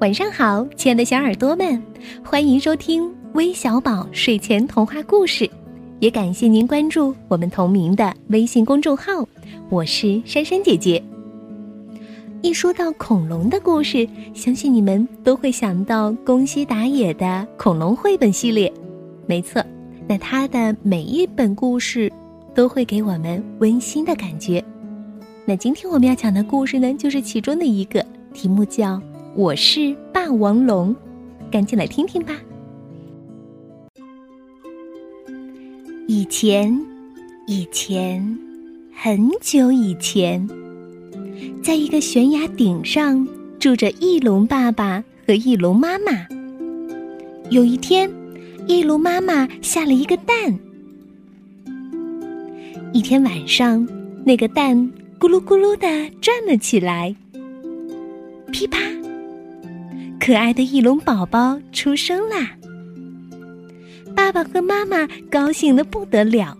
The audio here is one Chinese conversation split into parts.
晚上好，亲爱的小耳朵们，欢迎收听微小宝睡前童话故事，也感谢您关注我们同名的微信公众号。我是珊珊姐姐。一说到恐龙的故事，相信你们都会想到宫西达也的恐龙绘本系列。没错，那他的每一本故事都会给我们温馨的感觉。那今天我们要讲的故事呢，就是其中的一个，题目叫《我是霸王龙》，赶紧来听听吧。以前，以前，很久以前，在一个悬崖顶上住着翼龙爸爸和翼龙妈妈。有一天，翼龙妈妈下了一个蛋。一天晚上，那个蛋。咕噜咕噜的转了起来，噼啪！可爱的翼龙宝宝出生啦！爸爸和妈妈高兴的不得了，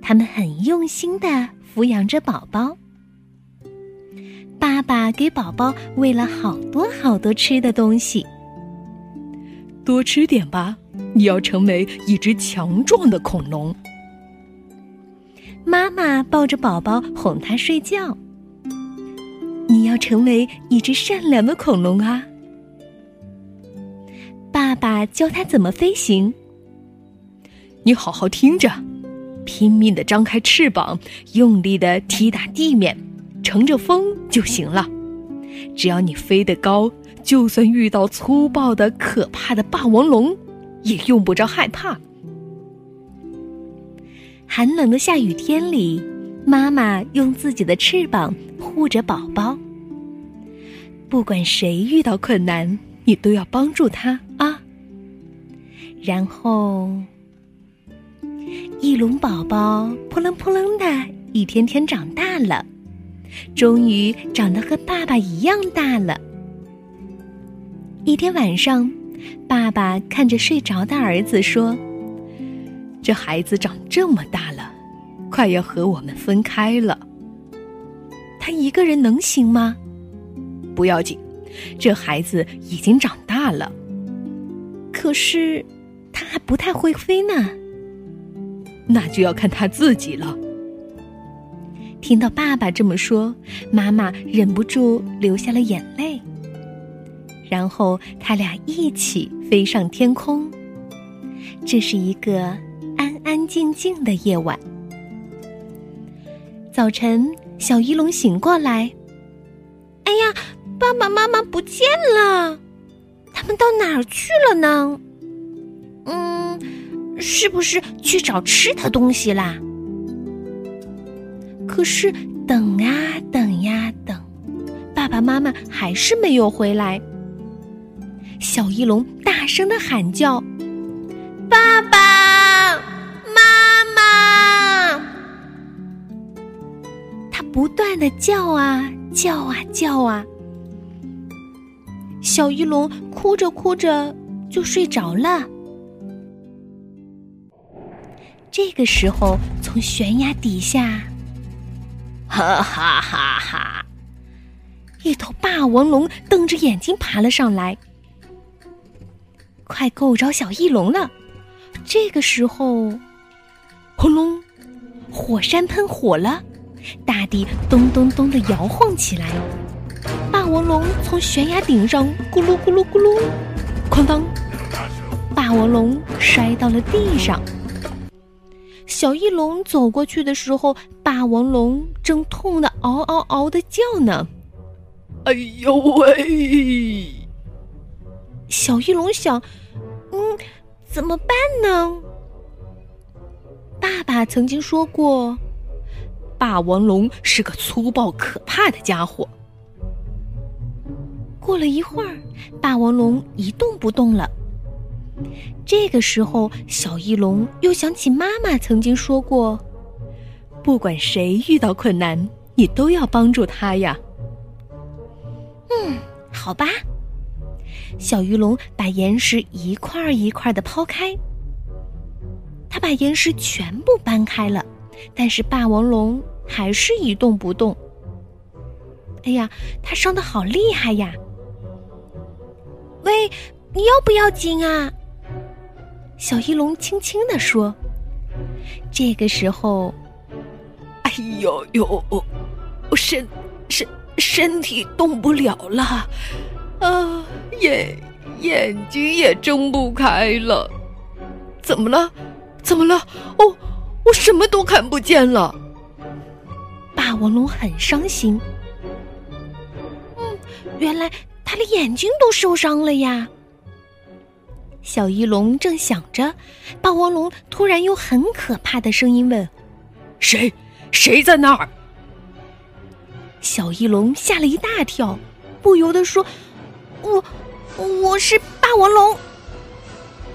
他们很用心的抚养着宝宝。爸爸给宝宝喂了好多好多吃的东西，多吃点吧，你要成为一只强壮的恐龙。妈妈抱着宝宝哄他睡觉。你要成为一只善良的恐龙啊！爸爸教他怎么飞行。你好好听着，拼命的张开翅膀，用力的踢打地面，乘着风就行了。只要你飞得高，就算遇到粗暴的、可怕的霸王龙，也用不着害怕。寒冷的下雨天里，妈妈用自己的翅膀护着宝宝。不管谁遇到困难，你都要帮助他啊。然后，翼龙宝宝扑棱扑棱的一天天长大了，终于长得和爸爸一样大了。一天晚上，爸爸看着睡着的儿子说。这孩子长这么大了，快要和我们分开了。他一个人能行吗？不要紧，这孩子已经长大了。可是他还不太会飞呢。那就要看他自己了。听到爸爸这么说，妈妈忍不住流下了眼泪。然后他俩一起飞上天空。这是一个。安安静静的夜晚，早晨，小翼龙醒过来。哎呀，爸爸妈妈不见了，他们到哪儿去了呢？嗯，是不是去找吃的东西啦？可是等啊等呀等，爸爸妈妈还是没有回来。小翼龙大声的喊叫：“爸爸妈妈！”它！”不断的叫啊叫啊叫啊，小翼龙哭着哭着就睡着了。这个时候，从悬崖底下，哈哈哈哈，一头霸王龙瞪着眼睛爬了上来，快够着小翼龙了。这个时候，轰隆，火山喷火了。大地咚咚咚的摇晃起来，霸王龙从悬崖顶上咕噜咕噜咕噜，哐当，霸王龙摔到了地上。小翼龙走过去的时候，霸王龙正痛得嗷嗷嗷的叫呢。哎呦喂！小翼龙想，嗯，怎么办呢？爸爸曾经说过。霸王龙是个粗暴可怕的家伙。过了一会儿，霸王龙一动不动了。这个时候，小翼龙又想起妈妈曾经说过：“不管谁遇到困难，你都要帮助他呀。”嗯，好吧。小鱼龙把岩石一块一块的抛开，他把岩石全部搬开了，但是霸王龙。还是一动不动。哎呀，他伤的好厉害呀！喂，你要不要紧啊？小翼龙轻轻地说。这个时候，哎呦呦，我身身身体动不了了，啊，眼眼睛也睁不开了，怎么了？怎么了？哦，我什么都看不见了。霸王龙很伤心。嗯，原来他的眼睛都受伤了呀。小翼龙正想着，霸王龙突然用很可怕的声音问：“谁？谁在那儿？”小翼龙吓了一大跳，不由得说：“我，我是霸王龙。”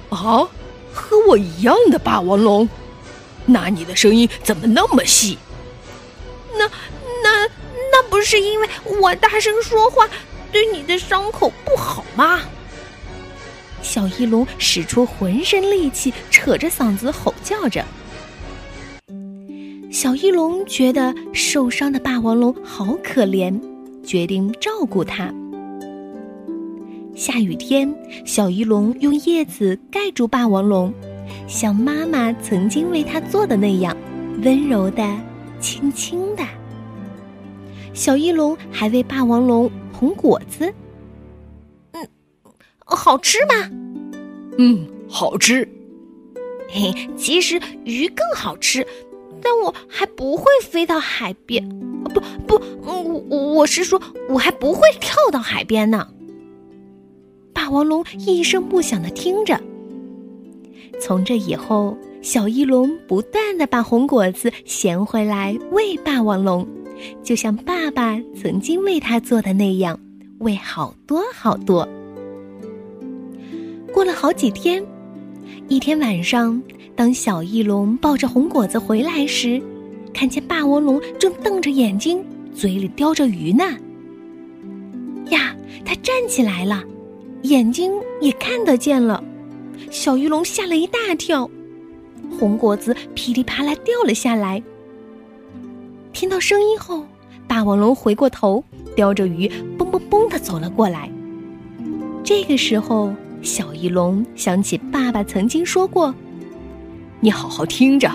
啊，和我一样的霸王龙？那你的声音怎么那么细？那、那、那不是因为我大声说话对你的伤口不好吗？小翼龙使出浑身力气，扯着嗓子吼叫着。小翼龙觉得受伤的霸王龙好可怜，决定照顾它。下雨天，小翼龙用叶子盖住霸王龙，像妈妈曾经为它做的那样，温柔的、轻轻的。小翼龙还为霸王龙红果子。好吃吗？嗯，好吃。嘿，其实鱼更好吃，但我还不会飞到海边。不不，我我是说，我还不会跳到海边呢。霸王龙一声不响的听着。从这以后，小翼龙不断的把红果子衔回来喂霸王龙，就像爸爸曾经为他做的那样，喂好多好多。过了好几天，一天晚上，当小翼龙抱着红果子回来时，看见霸王龙正瞪着眼睛，嘴里叼着鱼呢。呀，它站起来了，眼睛也看得见了。小翼龙吓了一大跳，红果子噼里啪啦掉了下来。听到声音后，霸王龙回过头，叼着鱼，蹦蹦蹦的走了过来。这个时候。小翼龙想起爸爸曾经说过：“你好好听着，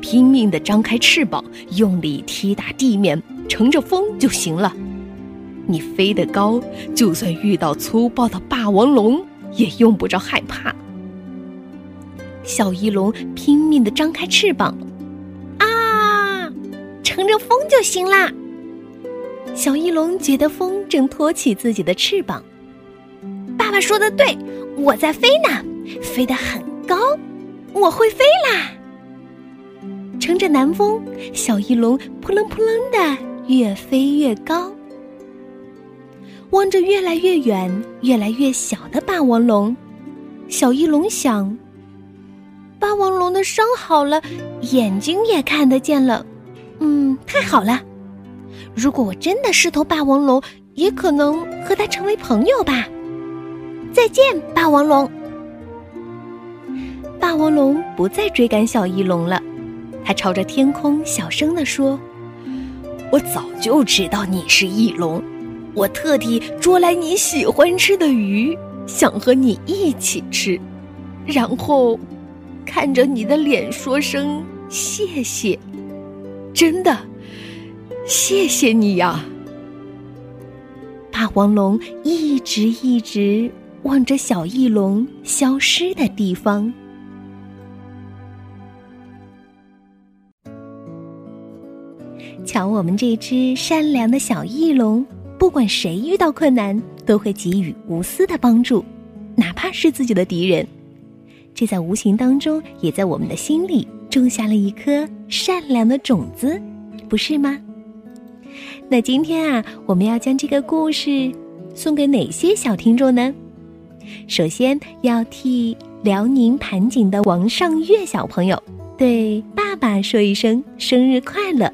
拼命的张开翅膀，用力踢打地面，乘着风就行了。你飞得高，就算遇到粗暴的霸王龙，也用不着害怕。”小翼龙拼命的张开翅膀，啊，乘着风就行啦。小翼龙觉得风正托起自己的翅膀。爸说的对，我在飞呢，飞得很高，我会飞啦。乘着南风，小翼龙扑棱扑棱的越飞越高。望着越来越远、越来越小的霸王龙，小翼龙想：霸王龙的伤好了，眼睛也看得见了，嗯，太好了。如果我真的是头霸王龙，也可能和它成为朋友吧。再见，霸王龙。霸王龙不再追赶小翼龙了，他朝着天空小声地说：“我早就知道你是翼龙，我特地捉来你喜欢吃的鱼，想和你一起吃，然后看着你的脸说声谢谢。真的，谢谢你呀。”霸王龙一直一直。望着小翼龙消失的地方，瞧我们这只善良的小翼龙，不管谁遇到困难，都会给予无私的帮助，哪怕是自己的敌人。这在无形当中，也在我们的心里种下了一颗善良的种子，不是吗？那今天啊，我们要将这个故事送给哪些小听众呢？首先要替辽宁盘锦的王尚月小朋友对爸爸说一声生日快乐。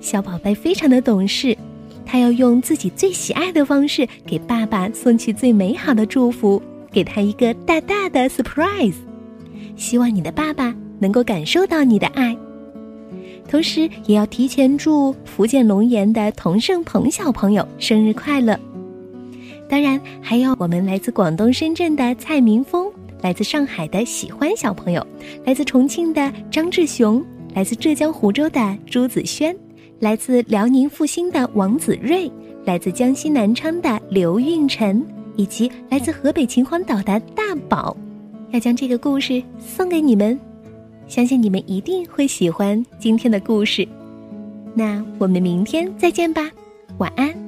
小宝贝非常的懂事，他要用自己最喜爱的方式给爸爸送去最美好的祝福，给他一个大大的 surprise。希望你的爸爸能够感受到你的爱，同时也要提前祝福建龙岩的童胜鹏小朋友生日快乐。当然还有我们来自广东深圳的蔡明峰，来自上海的喜欢小朋友，来自重庆的张志雄，来自浙江湖州的朱子轩，来自辽宁阜新的王子睿，来自江西南昌的刘运晨，以及来自河北秦皇岛的大宝，要将这个故事送给你们，相信你们一定会喜欢今天的故事。那我们明天再见吧，晚安。